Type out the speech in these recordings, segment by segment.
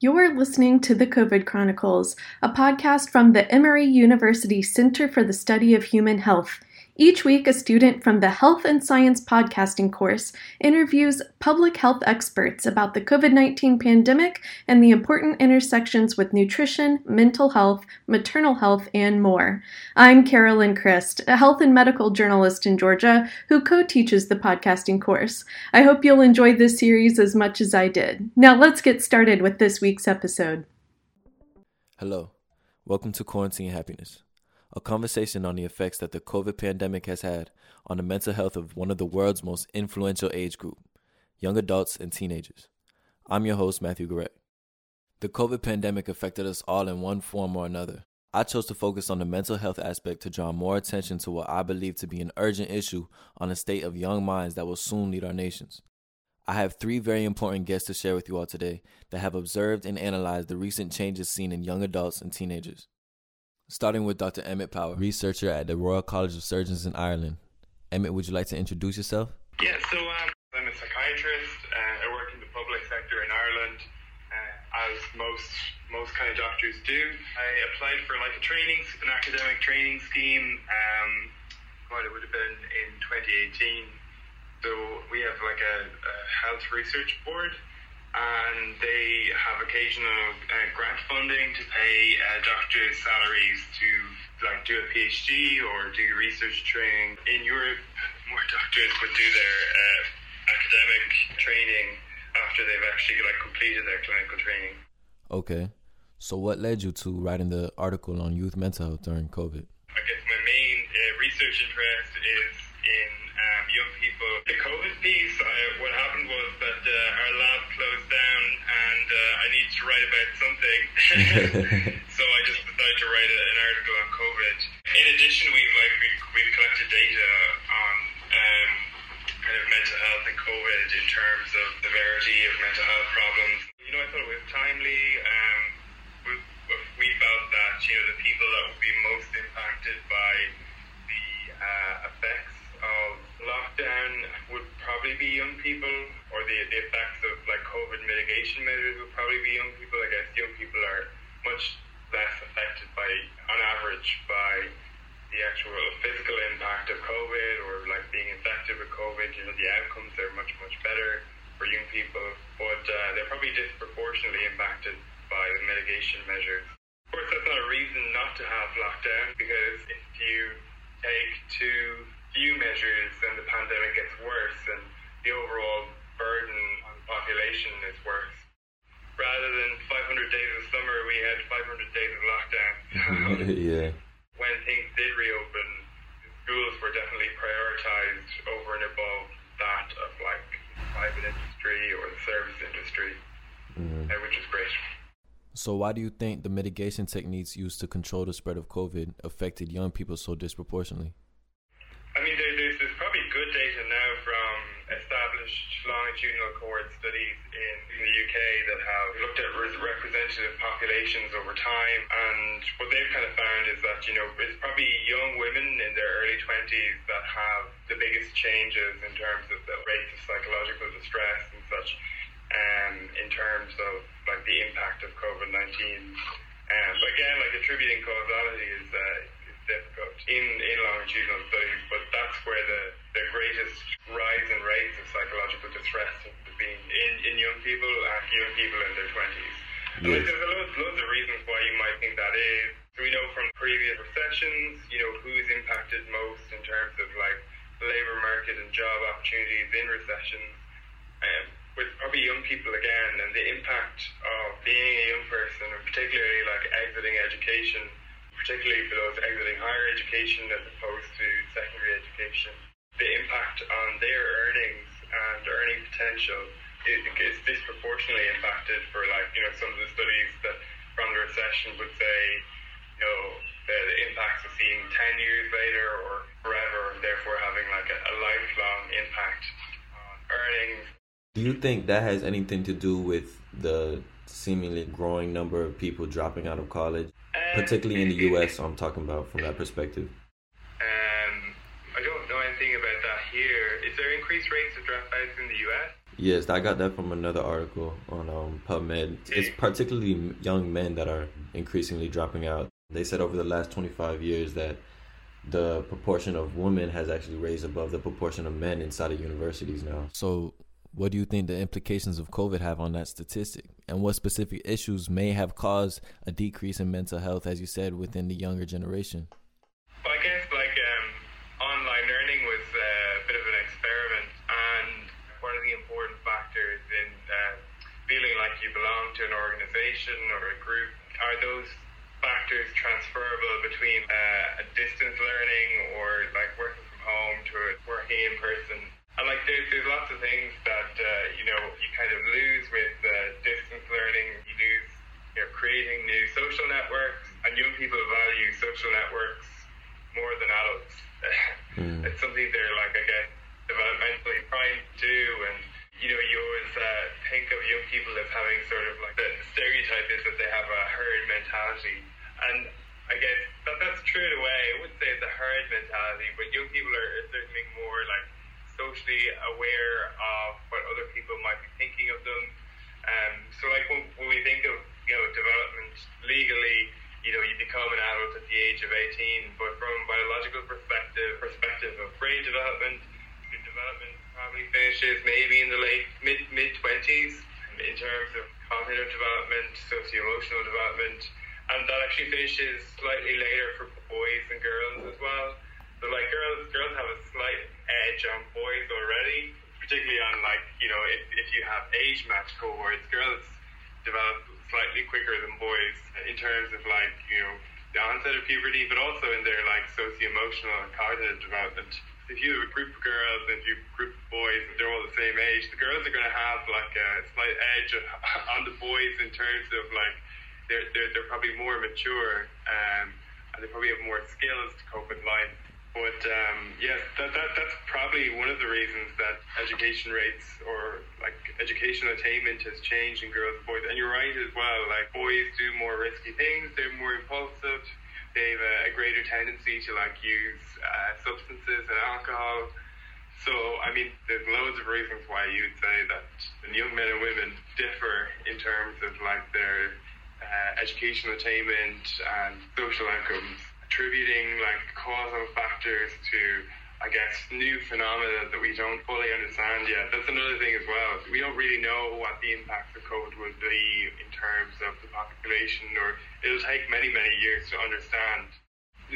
You're listening to the COVID Chronicles, a podcast from the Emory University Center for the Study of Human Health. Each week, a student from the Health and Science podcasting course interviews public health experts about the COVID 19 pandemic and the important intersections with nutrition, mental health, maternal health, and more. I'm Carolyn Christ, a health and medical journalist in Georgia who co teaches the podcasting course. I hope you'll enjoy this series as much as I did. Now, let's get started with this week's episode. Hello, welcome to Quarantine Happiness a conversation on the effects that the COVID pandemic has had on the mental health of one of the world's most influential age group, young adults and teenagers. I'm your host, Matthew Garrett. The COVID pandemic affected us all in one form or another. I chose to focus on the mental health aspect to draw more attention to what I believe to be an urgent issue on the state of young minds that will soon lead our nations. I have three very important guests to share with you all today that have observed and analyzed the recent changes seen in young adults and teenagers starting with Dr. Emmett Power, researcher at the Royal College of Surgeons in Ireland. Emmett, would you like to introduce yourself? Yeah, so um, I'm a psychiatrist. Uh, I work in the public sector in Ireland, uh, as most most kind of doctors do. I applied for like a training, an academic training scheme. Um, what it would have been in 2018. So we have like a, a health research board and they have occasional uh, grant funding to pay uh, doctors' salaries to like do a PhD or do research training. In Europe, more doctors would do their uh, academic training after they've actually like completed their clinical training. Okay, so what led you to writing the article on youth mental health during COVID? I guess my main uh, research interest is in um, young people. The COVID piece, I, what happened was that uh, our lab closed down and uh, I needed to write about something. so I just decided to write an article on COVID. In addition, we've like we've, we've collected data on um, kind of mental health and COVID in terms of severity of mental health problems. You know, I thought it was timely. Um, we, we felt that you know the people that would be most impacted by the uh, effects of lockdown would probably be young people, or the, the effects of like COVID mitigation measures would probably be young people. I guess young people are much less affected by, on average, by the actual physical impact of COVID or like being infected with COVID. You know, the outcomes are much, much better for young people, but uh, they're probably disproportionately impacted by the mitigation measures. Of course, that's not a reason not to have lockdown because if you take too few measures, then the pandemic gets worse and the overall burden on the population is worse. Rather than 500 days of summer, we had 500 days of lockdown. yeah. When things did reopen, schools were definitely prioritized over and above that of like private industry or the service industry, mm-hmm. uh, which is great. So, why do you think the mitigation techniques used to control the spread of COVID affected young people so disproportionately? I mean, there, there's, there's probably good data now from established longitudinal cohort studies in, in the UK that have looked at representative populations over time. And what they've kind of found is that, you know, it's probably young women in their early 20s that have the biggest changes in terms of the rates of psychological distress and such, um, in terms of like the impact of COVID 19. Um, but again, like attributing causality is. Uh, difficult in, in longitudinal studies, but that's where the, the greatest rise in rates of has been in, in young people and young people in their 20s. Yes. Like, there's loads, loads of reasons why you might think that is. We know from previous recessions, you know, who's impacted most in terms of like labor market and job opportunities in recessions. Um, with probably young people again and the impact of being a young person and particularly like exiting education particularly for those exiting higher education as opposed to secondary education, the impact on their earnings and earning potential is disproportionately impacted for like, you know, some of the studies that from the recession would say, you know, the, the impacts are seen 10 years later or forever, therefore having like a, a lifelong impact on earnings. Do you think that has anything to do with the seemingly growing number of people dropping out of college? particularly in the U.S. I'm talking about from that perspective. Um, I don't know anything about that here. Is there increased rates of dropouts in the U.S.? Yes, I got that from another article on um, PubMed. It's particularly young men that are increasingly dropping out. They said over the last 25 years that the proportion of women has actually raised above the proportion of men inside of universities now. So, what do you think the implications of COVID have on that statistic? And what specific issues may have caused a decrease in mental health, as you said, within the younger generation? Well, I guess like um, online learning was uh, a bit of an experiment, and one of the important factors in uh, feeling like you belong to an organization or a group are those factors transferable between uh, a distance learning or like working from home to working in person. And like there's, there's lots of things that uh, you know you kind of lose with uh, distance learning. You lose you know creating new social networks, and young people value social networks more than adults. mm. It's something they're like I guess developmentally primed to do, and you know you always uh, think of young people as having sort of like the stereotype is that they have a herd mentality, and I guess that that's true in a way. I wouldn't say it's a herd mentality, but young people are certainly more like socially aware of what other people might be thinking of them. Um, so like when, when we think of you know development legally, you know you become an adult at the age of 18, but from a biological perspective, perspective of brain development, your development probably finishes maybe in the late mid mid 20s in terms of cognitive development, socio emotional development, and that actually finishes slightly later for boys and girls as well. So like girls, girls have a slight edge on boys already, particularly on like you know if, if you have age match cohorts, girls develop slightly quicker than boys in terms of like you know the onset of puberty, but also in their like socio-emotional and cognitive development. If you have a group of girls and you group of boys and they're all the same age, the girls are going to have like a slight edge on the boys in terms of like they're they're, they're probably more mature um, and they probably have more skills to cope with life. But um, yes, that, that, that's probably one of the reasons that education rates or like educational attainment has changed in girls and boys. And you're right as well, like boys do more risky things, they're more impulsive, they have a, a greater tendency to like use uh, substances and alcohol. So, I mean, there's loads of reasons why you'd say that young men and women differ in terms of like their uh, educational attainment and social outcomes attributing like causal factors to I guess new phenomena that we don't fully understand yet. That's another thing as well. We don't really know what the impacts of COVID will be in terms of the population, or it'll take many, many years to understand.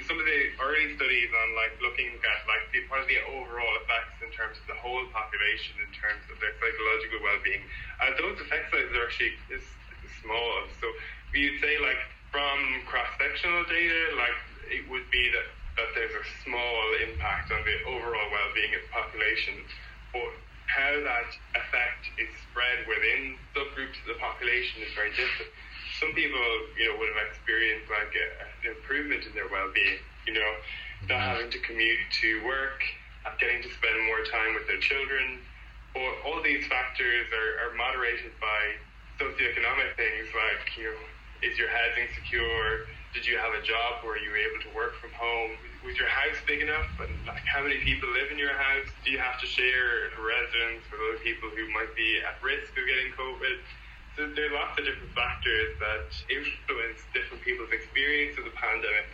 Some of the early studies on like looking at like the part of the overall effects in terms of the whole population in terms of their psychological well-being, uh, those effect sizes are actually is small. So we'd say like from cross-sectional data, like it would be that, that there's a small impact on the overall well-being of the population, but how that effect is spread within subgroups of the population is very different. Some people, you know, would have experienced like a, an improvement in their well-being, you know, not mm-hmm. having to commute to work, getting to spend more time with their children. But all these factors are, are moderated by socioeconomic things like, you know, is your housing secure? Did you have a job where you were able to work from home? Was your house big enough? And like, how many people live in your house? Do you have to share a residence with other people who might be at risk of getting COVID? So there are lots of different factors that influence different people's experience of the pandemic.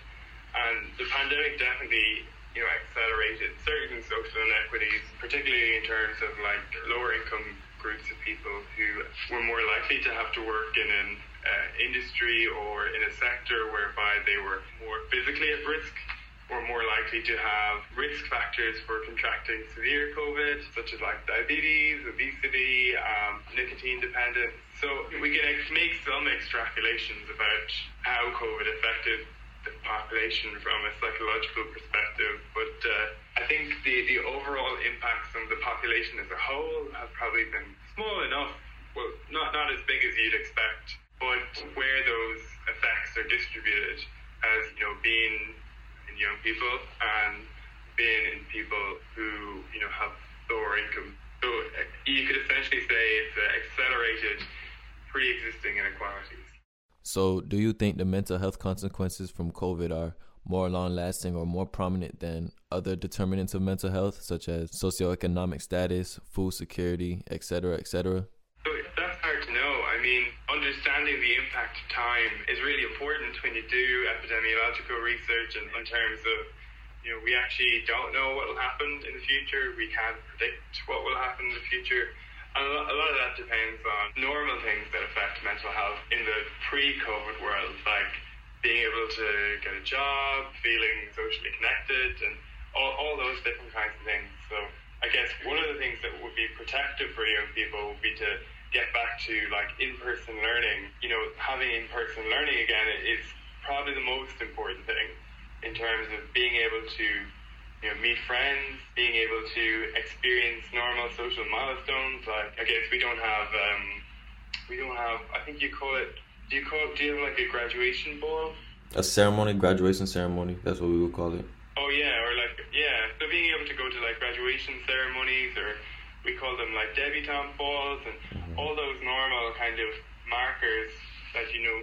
And the pandemic definitely, you know, accelerated certain social inequities, particularly in terms of like lower income groups of people who were more likely to have to work in an uh, industry or in a sector whereby they were more physically at risk or more likely to have risk factors for contracting severe COVID, such as like diabetes, obesity, um, nicotine dependence. So we can make some extrapolations about how COVID affected the population from a psychological perspective, but uh, I think the, the overall impacts on the population as a whole have probably been small enough, well, not, not as big as you'd expect but where those effects are distributed as you know being in young people and being in people who you know have lower income. So uh, you could essentially say it's uh, accelerated pre-existing inequalities. So, do you think the mental health consequences from COVID are more long lasting or more prominent than other determinants of mental health, such as socioeconomic status, food security, etc., etc.? So that's hard to know. I mean, understanding the impact of time is really important when you do epidemiological research and in terms of you know, we actually don't know what will happen in the future. We can't predict what will happen in the future. And a lot, a lot of that depends on normal things that affect mental health in the pre-COVID world, like being able to get a job, feeling socially connected, and all, all those different kinds of things. So I guess one of the things that would be protective for young people would be to get back to like in-person learning. You know, having in-person learning again is probably the most important thing in terms of being able to you know, meet friends, being able to experience normal social milestones. Like I guess we don't have um, we don't have I think you call it do you call do you have like a graduation ball? A ceremony, graduation ceremony. That's what we would call it. Oh yeah, or like yeah. So being able to go to like graduation ceremonies, or we call them like debutante balls, and mm-hmm. all those normal kind of markers that you know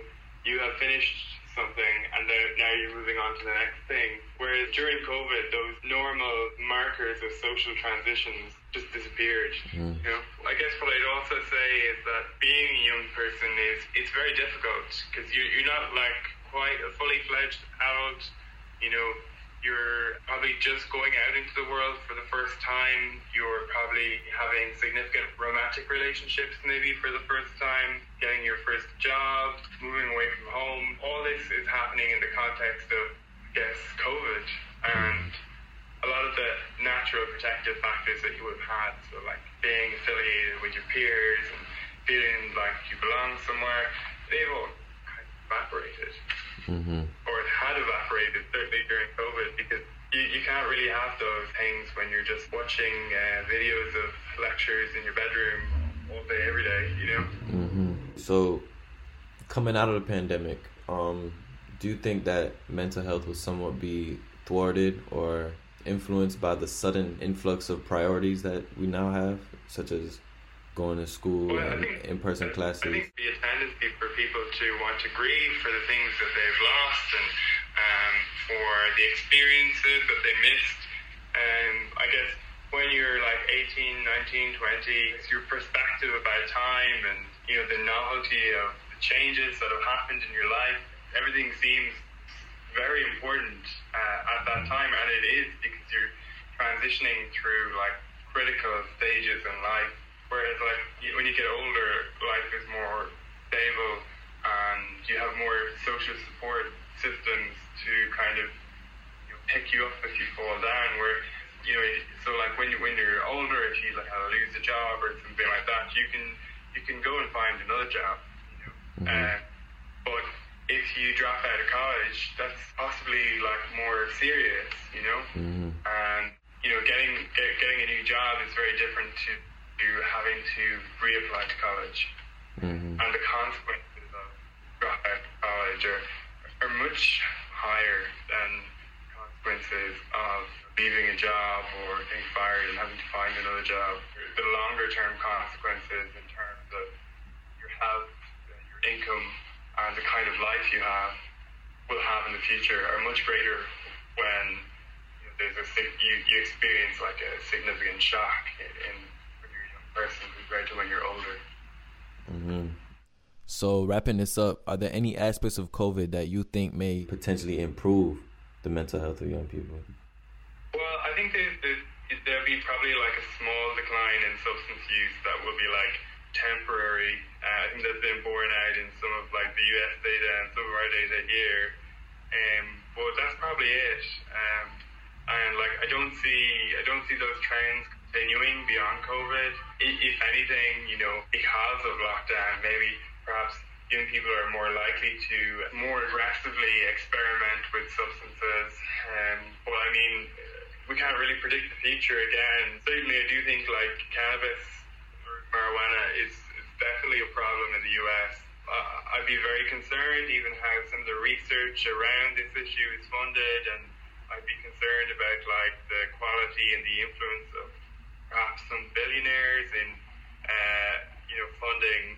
you have finished something and then now you're moving on to the next thing. Whereas during COVID, those normal markers of social transitions just disappeared. Mm. You know, I guess what I'd also say is that being a young person is it's very difficult because you, you're not like quite a fully fledged adult. You know, you're probably just going out into the world for the first time. You're probably having significant romantic relationships, maybe for the first time, getting your first job, moving away from home. All this is happening in the context of, guess, COVID and a lot of the natural protective factors that you would have had. So, like being affiliated with your peers and feeling like you belong somewhere, they've all kind of evaporated mm-hmm. Had evaporated certainly during COVID because you, you can't really have those things when you're just watching uh, videos of lectures in your bedroom all day, every day, you know? Mm-hmm. So, coming out of the pandemic, um, do you think that mental health will somewhat be thwarted or influenced by the sudden influx of priorities that we now have, such as going to school well, and in-person classes. I think the tendency for people to want to grieve for the things that they've lost and um, for the experiences that they missed. And I guess when you're like 18, 19, 20, it's your perspective about time and you know the novelty of the changes that have happened in your life. Everything seems very important uh, at that time, and it is because you're transitioning through like critical stages in life Whereas, like when you get older, life is more stable, and you have more social support systems to kind of you know, pick you up if you fall down. Where you know, so like when you when you're older, if you like lose a job or something like that, you can you can go and find another job. You know? mm-hmm. uh, but if you drop out of college, that's possibly like more serious, you know. Mm-hmm. And you know, getting get, getting a new job is very different to to having to reapply to college. Mm-hmm. And the consequences of dropout of college are, are much higher than consequences of leaving a job or getting fired and having to find another job. The longer term consequences in terms of your health, your income, and the kind of life you have will have in the future are much greater when you know, there's a you, you experience like a significant shock in, in when you're a young person compared to when you're older. Mm-hmm. So wrapping this up, are there any aspects of COVID that you think may potentially improve the mental health of young people? Well, I think there's, there's, there'll be probably like a small decline in substance use that will be like temporary. Uh, I think that's been borne out in some of like the US data and some of our data here. Um, but that's probably it. Um, and like I don't see I don't see those trends continuing beyond COVID. If anything, you know, because of lockdown, maybe perhaps young people are more likely to more aggressively experiment with substances. Um, well, I mean, we can't really predict the future again. Certainly, I do think like cannabis or marijuana is, is definitely a problem in the US. Uh, I'd be very concerned even how some of the research around this issue is funded and I'd be concerned about like the quality and the influence of perhaps some billionaires in, uh, you know, funding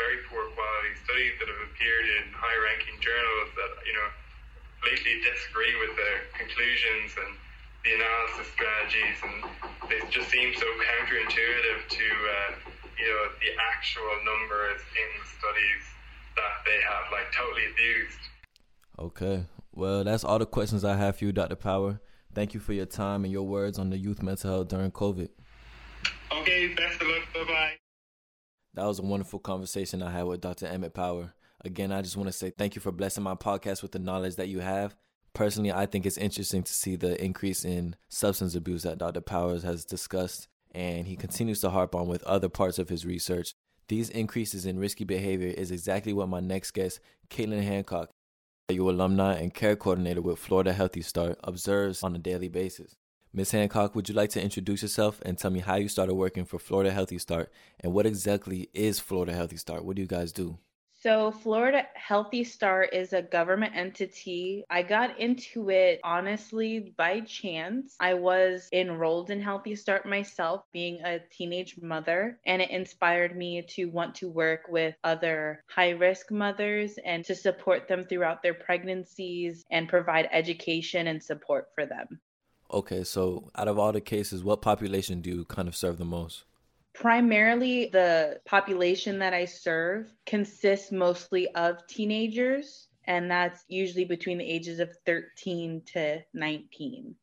very poor quality studies that have appeared in high-ranking journals that, you know, completely disagree with the conclusions and the analysis strategies, and they just seem so counterintuitive to uh, you know the actual numbers in the studies that they have like totally abused. Okay, well that's all the questions I have for you, Dr. Power. Thank you for your time and your words on the youth mental health during COVID. Okay, best of luck. Bye bye. That was a wonderful conversation I had with Dr. Emmett Power. Again, I just want to say thank you for blessing my podcast with the knowledge that you have. Personally, I think it's interesting to see the increase in substance abuse that Dr. Powers has discussed, and he continues to harp on with other parts of his research. These increases in risky behavior is exactly what my next guest, Caitlin Hancock, you alumni and care coordinator with Florida Healthy Start, observes on a daily basis. Ms. Hancock, would you like to introduce yourself and tell me how you started working for Florida Healthy Start and what exactly is Florida Healthy Start? What do you guys do? So, Florida Healthy Start is a government entity. I got into it honestly by chance. I was enrolled in Healthy Start myself, being a teenage mother, and it inspired me to want to work with other high risk mothers and to support them throughout their pregnancies and provide education and support for them. Okay, so out of all the cases, what population do you kind of serve the most? Primarily, the population that I serve consists mostly of teenagers, and that's usually between the ages of 13 to 19.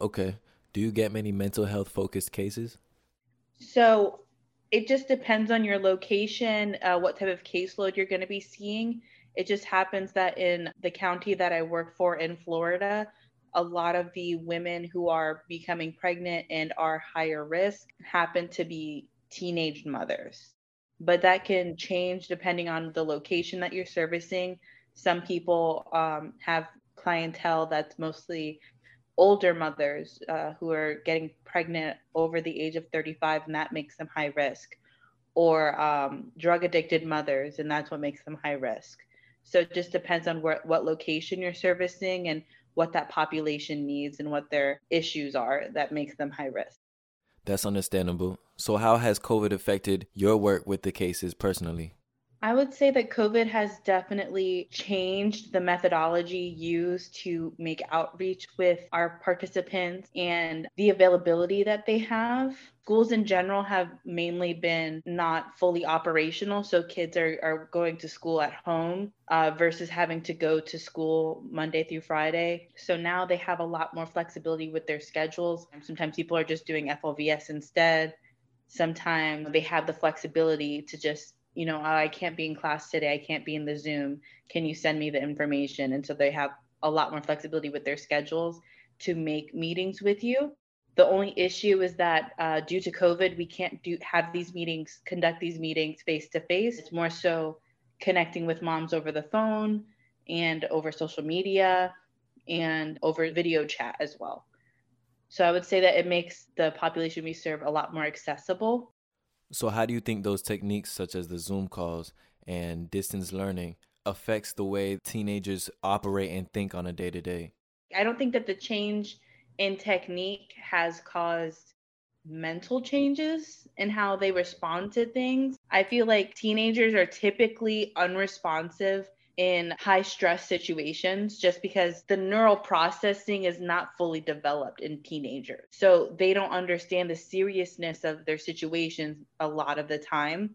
Okay. Do you get many mental health focused cases? So it just depends on your location, uh, what type of caseload you're going to be seeing. It just happens that in the county that I work for in Florida, a lot of the women who are becoming pregnant and are higher risk happen to be teenage mothers. But that can change depending on the location that you're servicing. Some people um, have clientele that's mostly older mothers uh, who are getting pregnant over the age of 35, and that makes them high risk, or um, drug addicted mothers, and that's what makes them high risk. So it just depends on where, what location you're servicing and what that population needs and what their issues are that makes them high risk. That's understandable. So, how has COVID affected your work with the cases personally? I would say that COVID has definitely changed the methodology used to make outreach with our participants and the availability that they have. Schools in general have mainly been not fully operational, so kids are, are going to school at home uh, versus having to go to school Monday through Friday. So now they have a lot more flexibility with their schedules. Sometimes people are just doing FLVS instead. Sometimes they have the flexibility to just you know, oh, I can't be in class today. I can't be in the Zoom. Can you send me the information? And so they have a lot more flexibility with their schedules to make meetings with you. The only issue is that uh, due to COVID, we can't do have these meetings, conduct these meetings face to face. It's more so connecting with moms over the phone and over social media and over video chat as well. So I would say that it makes the population we serve a lot more accessible so, how do you think those techniques, such as the Zoom calls and distance learning, affects the way teenagers operate and think on a day to day? I don't think that the change in technique has caused mental changes in how they respond to things. I feel like teenagers are typically unresponsive in high stress situations just because the neural processing is not fully developed in teenagers. So they don't understand the seriousness of their situations a lot of the time.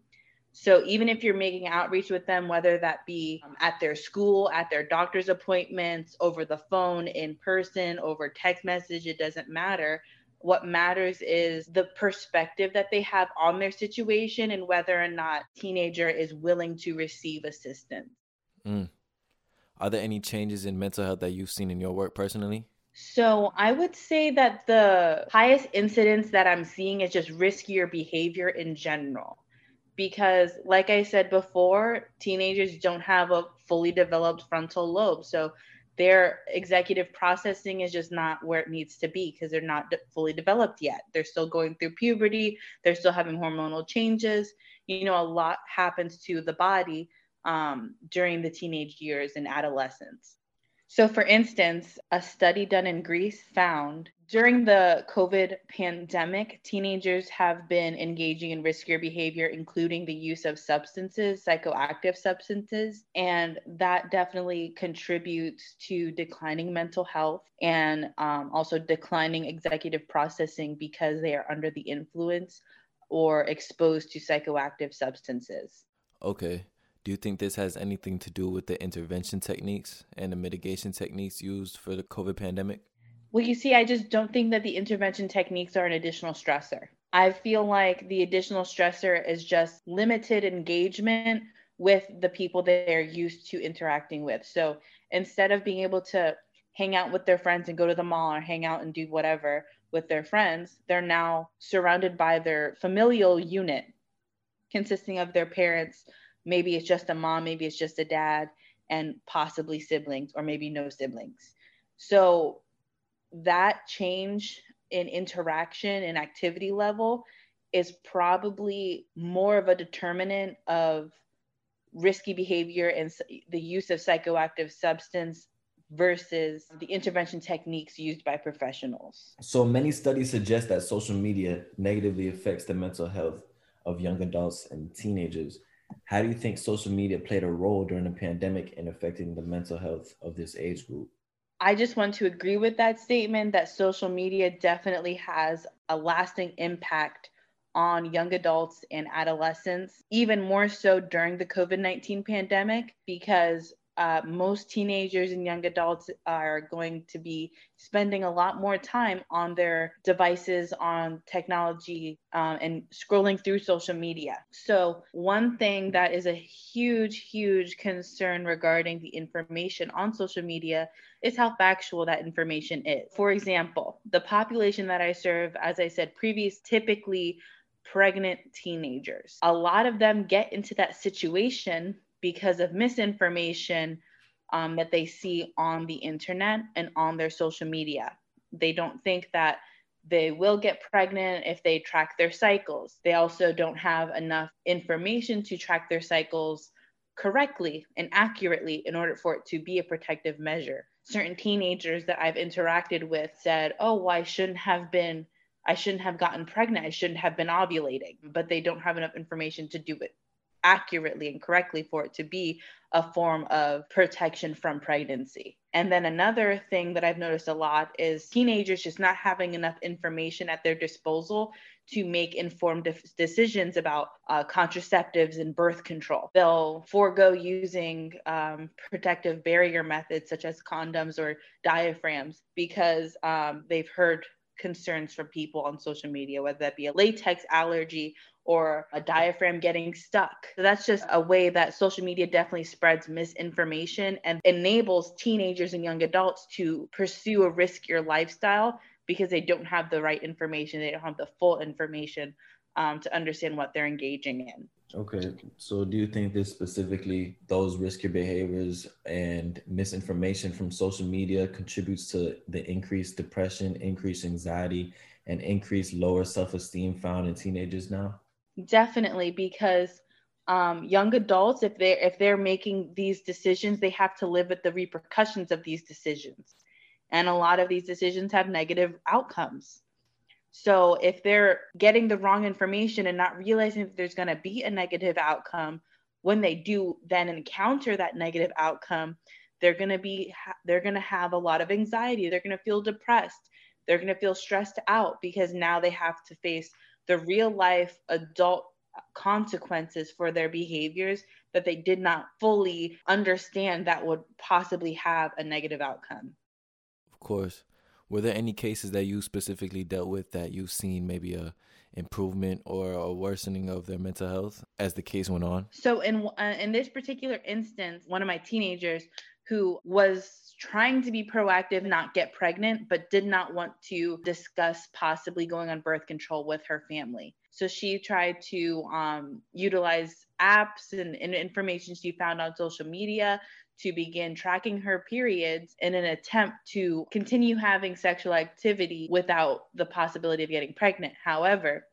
So even if you're making outreach with them, whether that be um, at their school, at their doctor's appointments, over the phone, in person, over text message, it doesn't matter. What matters is the perspective that they have on their situation and whether or not teenager is willing to receive assistance. Mm. Are there any changes in mental health that you've seen in your work personally? So I would say that the highest incidence that I'm seeing is just riskier behavior in general. Because, like I said before, teenagers don't have a fully developed frontal lobe. So their executive processing is just not where it needs to be because they're not de- fully developed yet. They're still going through puberty, they're still having hormonal changes. You know, a lot happens to the body um, during the teenage years and adolescence. So, for instance, a study done in Greece found during the COVID pandemic, teenagers have been engaging in riskier behavior, including the use of substances, psychoactive substances. And that definitely contributes to declining mental health and um, also declining executive processing because they are under the influence or exposed to psychoactive substances. Okay. Do you think this has anything to do with the intervention techniques and the mitigation techniques used for the COVID pandemic? Well, you see, I just don't think that the intervention techniques are an additional stressor. I feel like the additional stressor is just limited engagement with the people that they're used to interacting with. So instead of being able to hang out with their friends and go to the mall or hang out and do whatever with their friends, they're now surrounded by their familial unit consisting of their parents, maybe it's just a mom, maybe it's just a dad, and possibly siblings, or maybe no siblings. So that change in interaction and activity level is probably more of a determinant of risky behavior and the use of psychoactive substance versus the intervention techniques used by professionals. So many studies suggest that social media negatively affects the mental health of young adults and teenagers. How do you think social media played a role during the pandemic in affecting the mental health of this age group? I just want to agree with that statement that social media definitely has a lasting impact on young adults and adolescents, even more so during the COVID 19 pandemic, because uh, most teenagers and young adults are going to be spending a lot more time on their devices, on technology, um, and scrolling through social media. So, one thing that is a huge, huge concern regarding the information on social media is how factual that information is. For example, the population that I serve, as I said previous, typically pregnant teenagers. A lot of them get into that situation because of misinformation um, that they see on the internet and on their social media. They don't think that they will get pregnant if they track their cycles. They also don't have enough information to track their cycles correctly and accurately in order for it to be a protective measure. Certain teenagers that I've interacted with said, Oh, well, I shouldn't have been, I shouldn't have gotten pregnant. I shouldn't have been ovulating, but they don't have enough information to do it accurately and correctly for it to be a form of protection from pregnancy. And then another thing that I've noticed a lot is teenagers just not having enough information at their disposal to make informed de- decisions about uh, contraceptives and birth control. They'll forego using um, protective barrier methods such as condoms or diaphragms because um, they've heard concerns from people on social media, whether that be a latex allergy or a diaphragm getting stuck. So that's just a way that social media definitely spreads misinformation and enables teenagers and young adults to pursue a riskier lifestyle because they don't have the right information, they don't have the full information um, to understand what they're engaging in. Okay, so do you think this specifically, those risky behaviors and misinformation from social media contributes to the increased depression, increased anxiety, and increased lower self esteem found in teenagers now? Definitely, because um, young adults, if they're if they're making these decisions, they have to live with the repercussions of these decisions, and a lot of these decisions have negative outcomes. So if they're getting the wrong information and not realizing that there's going to be a negative outcome, when they do then encounter that negative outcome, they're going to be they're going to have a lot of anxiety. They're going to feel depressed. They're going to feel stressed out because now they have to face the real life adult consequences for their behaviors that they did not fully understand that would possibly have a negative outcome. Of course. Were there any cases that you specifically dealt with that you've seen maybe a improvement or a worsening of their mental health as the case went on? So in uh, in this particular instance, one of my teenagers who was trying to be proactive, not get pregnant, but did not want to discuss possibly going on birth control with her family. So she tried to um, utilize apps and, and information she found on social media to begin tracking her periods in an attempt to continue having sexual activity without the possibility of getting pregnant. However,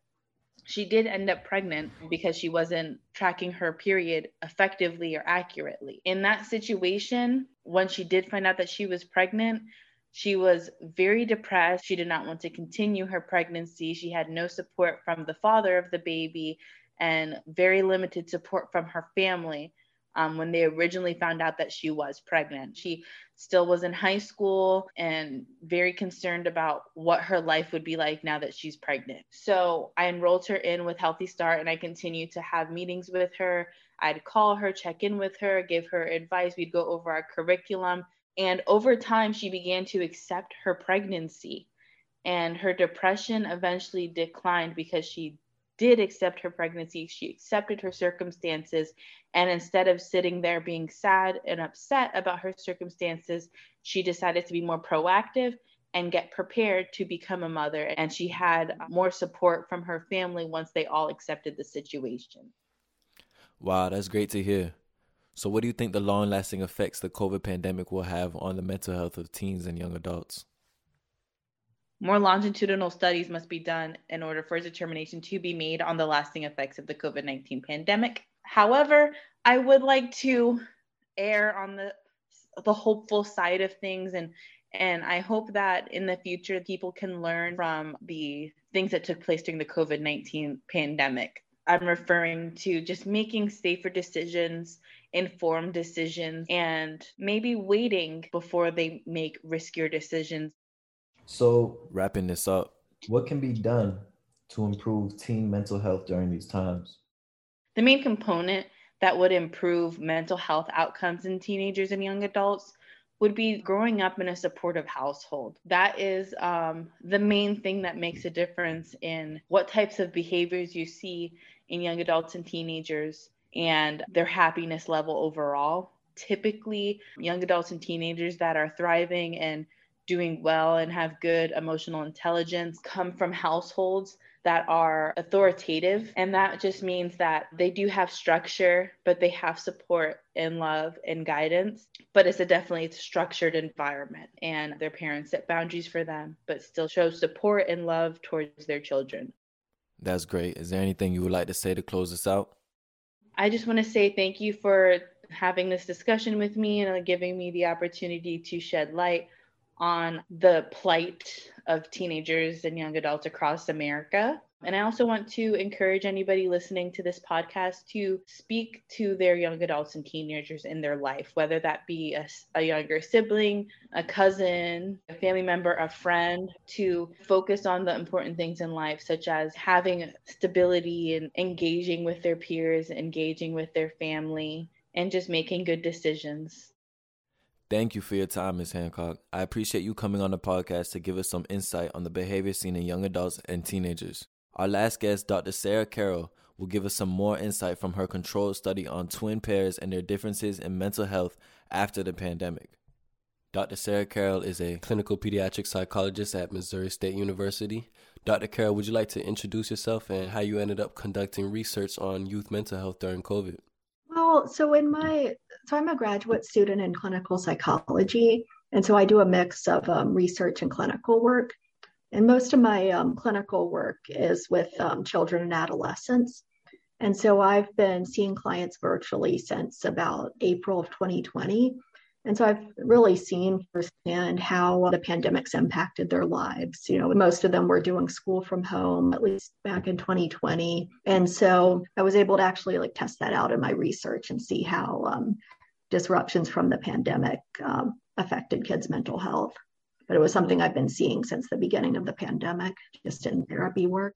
she did end up pregnant because she wasn't tracking her period effectively or accurately. In that situation, when she did find out that she was pregnant, she was very depressed. She did not want to continue her pregnancy. She had no support from the father of the baby and very limited support from her family um, when they originally found out that she was pregnant. She still was in high school and very concerned about what her life would be like now that she's pregnant. So I enrolled her in with Healthy Start and I continued to have meetings with her. I'd call her, check in with her, give her advice. We'd go over our curriculum. And over time, she began to accept her pregnancy. And her depression eventually declined because she did accept her pregnancy. She accepted her circumstances. And instead of sitting there being sad and upset about her circumstances, she decided to be more proactive and get prepared to become a mother. And she had more support from her family once they all accepted the situation. Wow, that's great to hear. So, what do you think the long lasting effects the COVID pandemic will have on the mental health of teens and young adults? More longitudinal studies must be done in order for a determination to be made on the lasting effects of the COVID 19 pandemic. However, I would like to err on the the hopeful side of things and and I hope that in the future people can learn from the things that took place during the COVID 19 pandemic. I'm referring to just making safer decisions, informed decisions, and maybe waiting before they make riskier decisions. So, wrapping this up, what can be done to improve teen mental health during these times? The main component that would improve mental health outcomes in teenagers and young adults would be growing up in a supportive household. That is um, the main thing that makes a difference in what types of behaviors you see in young adults and teenagers and their happiness level overall. Typically, young adults and teenagers that are thriving and doing well and have good emotional intelligence come from households that are authoritative. And that just means that they do have structure, but they have support and love and guidance. But it's a definitely structured environment. And their parents set boundaries for them, but still show support and love towards their children. That's great. Is there anything you would like to say to close this out? I just want to say thank you for having this discussion with me and giving me the opportunity to shed light on the plight of teenagers and young adults across America. And I also want to encourage anybody listening to this podcast to speak to their young adults and teenagers in their life, whether that be a, a, younger sibling, a cousin, a family member, a friend, to focus on the important things in life, such as having stability and engaging with their peers, engaging with their family, and just making good decisions. Thank you for your time, Ms. Hancock. I appreciate you coming on the podcast to give us some insight on the behavior seen in young adults and teenagers. Our last guest, Dr. Sarah Carroll, will give us some more insight from her controlled study on twin pairs and their differences in mental health after the pandemic. Dr. Sarah Carroll is a clinical pediatric psychologist at Missouri State University. Dr. Carroll, would you like to introduce yourself and how you ended up conducting research on youth mental health during COVID? Well, so in my so I'm a graduate student in clinical psychology, and so I do a mix of um, research and clinical work. And most of my um, clinical work is with um, children and adolescents. And so I've been seeing clients virtually since about April of 2020. And so I've really seen firsthand how the pandemic's impacted their lives. You know, most of them were doing school from home, at least back in 2020. And so I was able to actually like test that out in my research and see how um, disruptions from the pandemic um, affected kids' mental health. But it was something I've been seeing since the beginning of the pandemic, just in therapy work.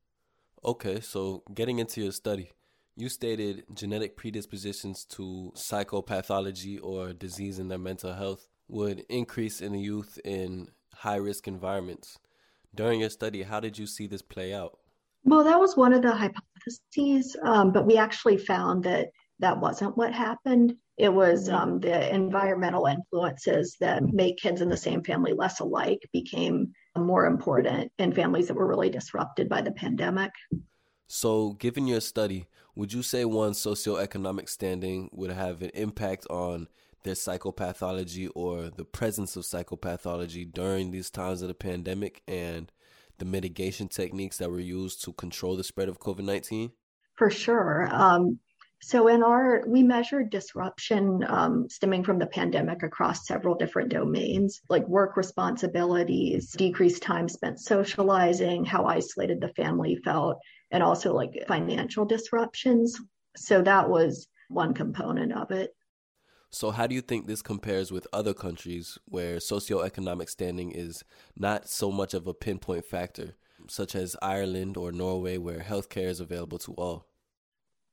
Okay, so getting into your study, you stated genetic predispositions to psychopathology or disease in their mental health would increase in the youth in high risk environments. During your study, how did you see this play out? Well, that was one of the hypotheses, um, but we actually found that that wasn't what happened. It was mm-hmm. um, the environmental influences that make kids in the same family less alike became more important in families that were really disrupted by the pandemic. So, given your study, would you say one's socioeconomic standing would have an impact on their psychopathology or the presence of psychopathology during these times of the pandemic? And the mitigation techniques that were used to control the spread of COVID 19? For sure. Um, so in our, we measured disruption um, stemming from the pandemic across several different domains, like work responsibilities, decreased time spent socializing, how isolated the family felt, and also like financial disruptions. So that was one component of it. So, how do you think this compares with other countries where socioeconomic standing is not so much of a pinpoint factor, such as Ireland or Norway, where healthcare is available to all?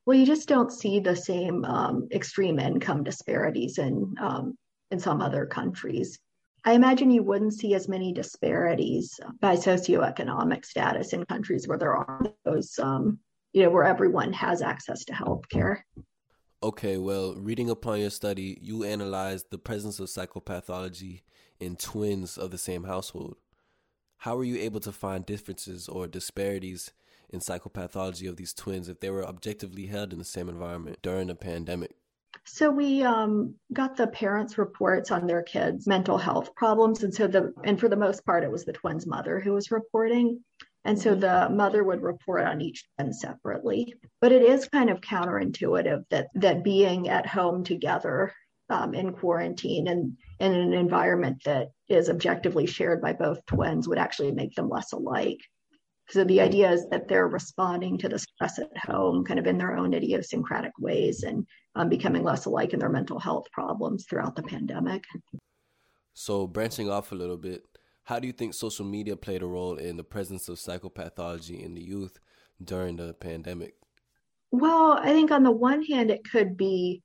Well, you just don't see the same um, extreme income disparities in um, in some other countries. I imagine you wouldn't see as many disparities by socioeconomic status in countries where there are those, um, you know, where everyone has access to health care. Okay, well, reading upon your study, you analyzed the presence of psychopathology in twins of the same household. How were you able to find differences or disparities in psychopathology of these twins if they were objectively held in the same environment during the pandemic? So we um, got the parents' reports on their kids' mental health problems, and so the and for the most part, it was the twins' mother who was reporting, and so the mother would report on each twin separately. But it is kind of counterintuitive that that being at home together um, in quarantine and in an environment that is objectively shared by both twins would actually make them less alike. So the idea is that they're responding to the stress at home kind of in their own idiosyncratic ways and um, becoming less alike in their mental health problems throughout the pandemic. So, branching off a little bit, how do you think social media played a role in the presence of psychopathology in the youth during the pandemic? Well, I think on the one hand, it could be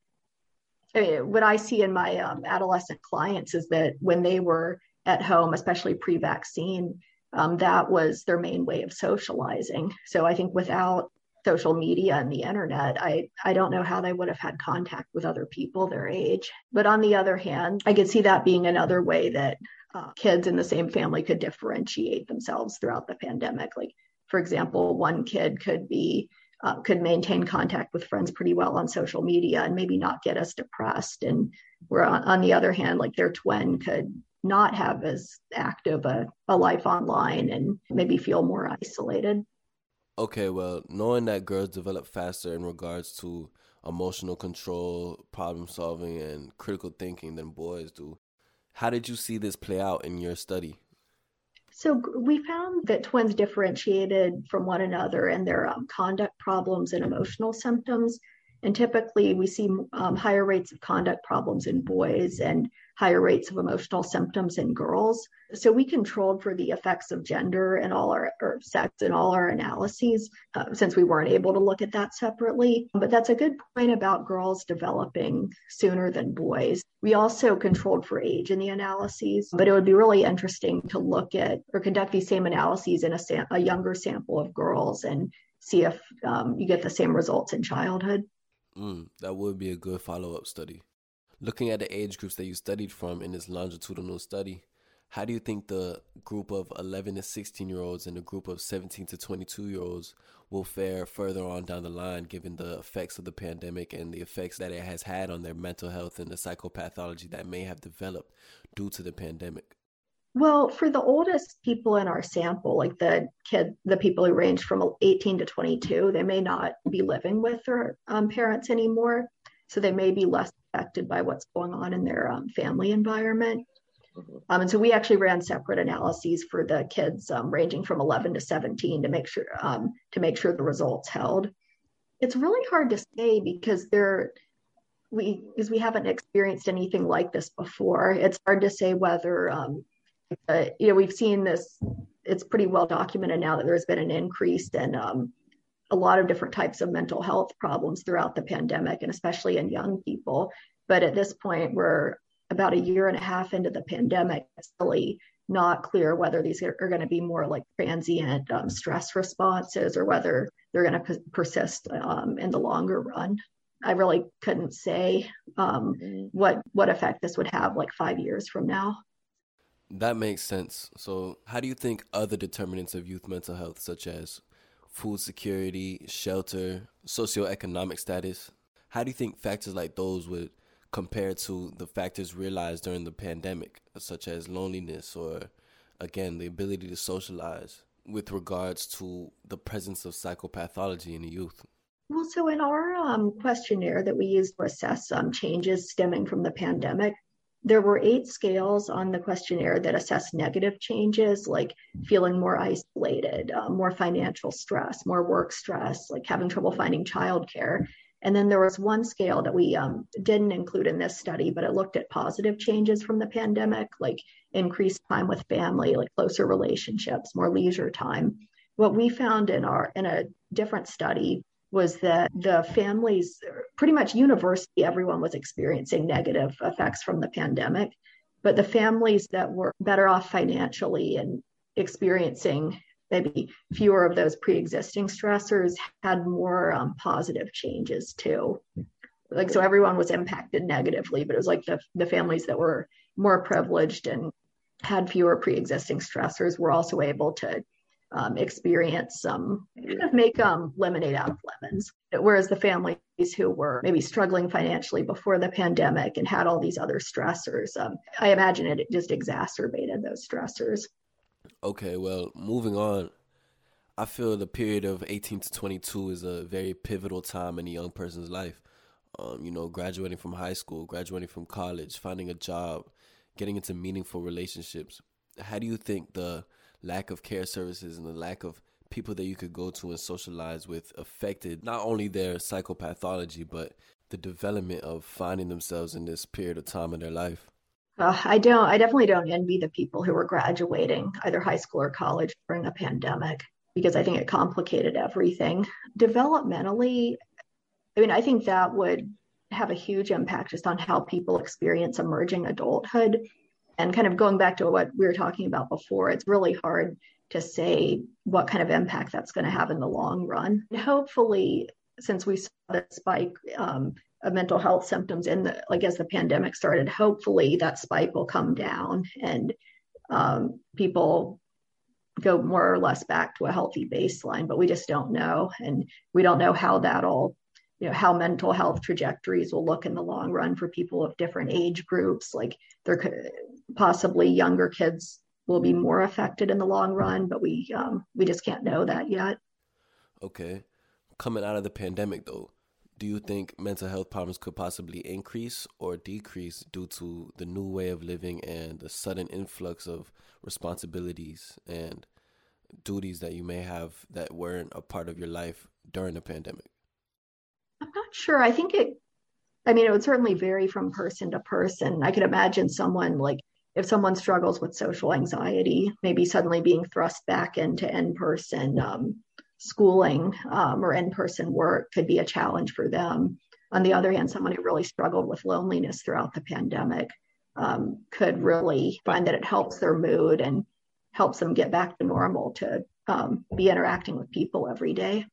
uh, what I see in my um, adolescent clients is that when they were at home, especially pre vaccine, um, that was their main way of socializing. So I think without social media and the internet, I, I don't know how they would have had contact with other people their age. But on the other hand, I could see that being another way that uh, kids in the same family could differentiate themselves throughout the pandemic. Like, for example, one kid could be uh, could maintain contact with friends pretty well on social media and maybe not get as depressed. And where on, on the other hand, like their twin could not have as active a, a life online and maybe feel more isolated. Okay, well, knowing that girls develop faster in regards to emotional control, problem solving, and critical thinking than boys do, how did you see this play out in your study? So we found that twins differentiated from one another in their um, conduct problems and emotional symptoms. And typically, we see um, higher rates of conduct problems in boys and higher rates of emotional symptoms in girls. So we controlled for the effects of gender and all our or sex in all our analyses uh, since we weren't able to look at that separately. But that's a good point about girls developing sooner than boys. We also controlled for age in the analyses, but it would be really interesting to look at or conduct these same analyses in a, sam- a younger sample of girls and see if um, you get the same results in childhood. Mm, that would be a good follow up study. Looking at the age groups that you studied from in this longitudinal study, how do you think the group of 11 to 16 year olds and the group of 17 to 22 year olds will fare further on down the line given the effects of the pandemic and the effects that it has had on their mental health and the psychopathology that may have developed due to the pandemic? Well, for the oldest people in our sample, like the kid, the people who range from 18 to 22, they may not be living with their um, parents anymore. So they may be less affected by what's going on in their um, family environment. Mm-hmm. Um, and so we actually ran separate analyses for the kids um, ranging from 11 to 17 to make sure um, to make sure the results held. It's really hard to say because there we because we haven't experienced anything like this before. It's hard to say whether uh, you know we've seen this. It's pretty well documented now that there's been an increase in um, a lot of different types of mental health problems throughout the pandemic and especially in young people. But at this point, we're about a year and a half into the pandemic. It's really not clear whether these are, are going to be more like transient um, stress responses or whether they're going to persist um, in the longer run. I really couldn't say um, mm-hmm. what what effect this would have like five years from now. That makes sense. So, how do you think other determinants of youth mental health, such as food security, shelter, socioeconomic status. How do you think factors like those would compare to the factors realized during the pandemic, such as loneliness or, again, the ability to socialize? with regards to the presence of psychopathology in the youth? Well, so in our um, questionnaire that we used to assess um, changes stemming from the pandemic, there were eight scales on the questionnaire that assessed negative changes like feeling more isolated, uh, more financial stress, more work stress, like having trouble finding childcare. And then there was one scale that we um, didn't include in this study, but it looked at positive changes from the pandemic, like increased time with family, like closer relationships, more leisure time. What we found in our in a different study was that the families, pretty much universally, everyone was experiencing negative effects from the pandemic. But the families that were better off financially and experiencing maybe fewer of those pre-existing stressors had more um, positive changes too like so everyone was impacted negatively but it was like the, the families that were more privileged and had fewer pre-existing stressors were also able to um, experience some kind of make um, lemonade out of lemons. Whereas the families who were maybe struggling financially before the pandemic and had all these other stressors, um, I imagine it just exacerbated those stressors. Okay, well, moving on. I feel the period of 18 to 22 is a very pivotal time in a young person's life. Um, you know, graduating from high school, graduating from college, finding a job, getting into meaningful relationships. How do you think the lack of care services and the lack of people that you could go to and socialize with affected not only their psychopathology but the development of finding themselves in this period of time in their life. Uh, i don't i definitely don't envy the people who were graduating either high school or college during a pandemic because i think it complicated everything. Developmentally i mean i think that would have a huge impact just on how people experience emerging adulthood and kind of going back to what we were talking about before, it's really hard to say what kind of impact that's going to have in the long run. And hopefully, since we saw the spike um, of mental health symptoms in the like as the pandemic started, hopefully that spike will come down and um, people go more or less back to a healthy baseline. But we just don't know, and we don't know how that'll you know how mental health trajectories will look in the long run for people of different age groups like there could possibly younger kids will be more affected in the long run but we um, we just can't know that yet okay coming out of the pandemic though do you think mental health problems could possibly increase or decrease due to the new way of living and the sudden influx of responsibilities and duties that you may have that weren't a part of your life during the pandemic I'm not sure. I think it, I mean, it would certainly vary from person to person. I could imagine someone like if someone struggles with social anxiety, maybe suddenly being thrust back into in person um, schooling um, or in person work could be a challenge for them. On the other hand, someone who really struggled with loneliness throughout the pandemic um, could really find that it helps their mood and helps them get back to normal to um, be interacting with people every day.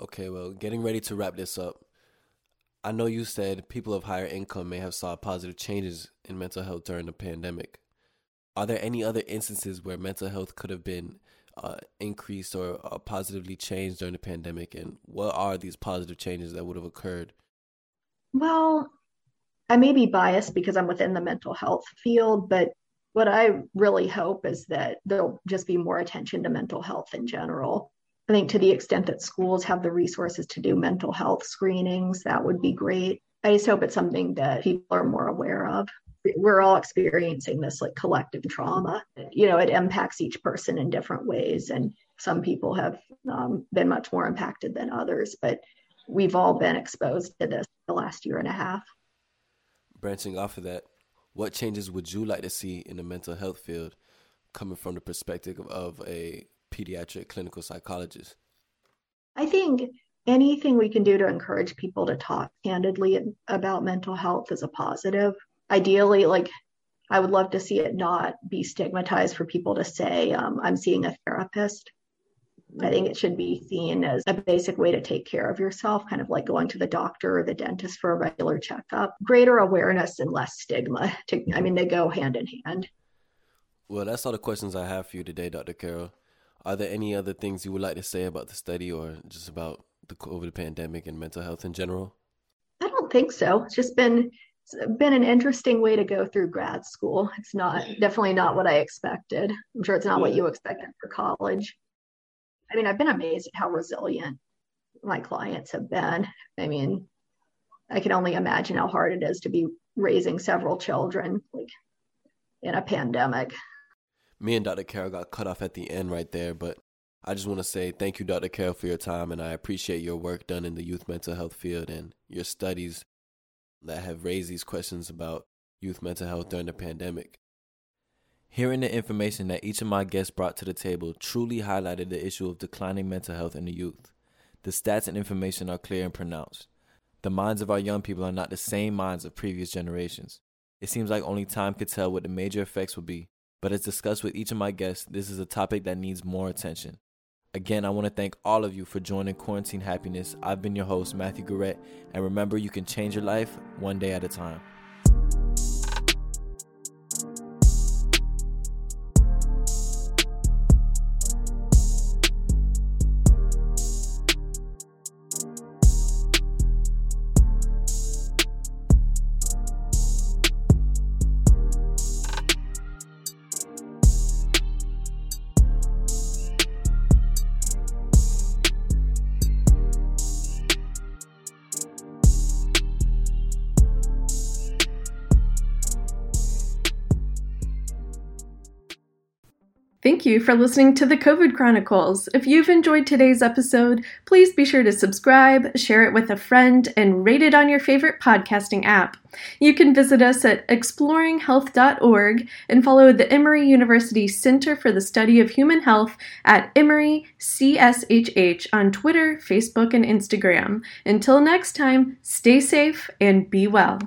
Okay, well, getting ready to wrap this up. I know you said people of higher income may have saw positive changes in mental health during the pandemic. Are there any other instances where mental health could have been uh, increased or uh, positively changed during the pandemic? And what are these positive changes that would have occurred? Well, I may be biased because I'm within the mental health field, but what I really hope is that there'll just be more attention to mental health in general. I think to the extent that schools have the resources to do mental health screenings, that would be great. I just hope it's something that people are more aware of. We're all experiencing this like collective trauma. You know, it impacts each person in different ways. And some people have um, been much more impacted than others, but we've all been exposed to this the last year and a half. Branching off of that, what changes would you like to see in the mental health field coming from the perspective of a pediatric clinical psychologist? I think anything we can do to encourage people to talk candidly about mental health is a positive. Ideally, like I would love to see it not be stigmatized for people to say, um, I'm seeing a therapist. I think it should be seen as a basic way to take care of yourself, kind of like going to the doctor or the dentist for a regular checkup. Greater awareness and less stigma. To, I mean, they go hand in hand. Well, that's all the questions I have for you today, Dr. Carroll. Are there any other things you would like to say about the study or just about the COVID pandemic and mental health in general? I don't think so. It's just been it's been an interesting way to go through grad school. It's not definitely not what I expected. I'm sure it's not what you expected for college. I mean, I've been amazed at how resilient my clients have been. I mean, I can only imagine how hard it is to be raising several children like in a pandemic. Me and Dr. Carol got cut off at the end right there, but I just want to say thank you, Dr. Carol, for your time, and I appreciate your work done in the youth mental health field and your studies that have raised these questions about youth mental health during the pandemic. Hearing the information that each of my guests brought to the table truly highlighted the issue of declining mental health in the youth. The stats and information are clear and pronounced. The minds of our young people are not the same minds of previous generations. It seems like only time could tell what the major effects will be, but as discussed with each of my guests, this is a topic that needs more attention. Again, I want to thank all of you for joining Quarantine Happiness. I've been your host, Matthew Garrett, and remember, you can change your life one day at a time. Thank you for listening to the COVID Chronicles. If you've enjoyed today's episode, please be sure to subscribe, share it with a friend, and rate it on your favorite podcasting app. You can visit us at exploringhealth.org and follow the Emory University Center for the Study of Human Health at Emory CSHH on Twitter, Facebook, and Instagram. Until next time, stay safe and be well.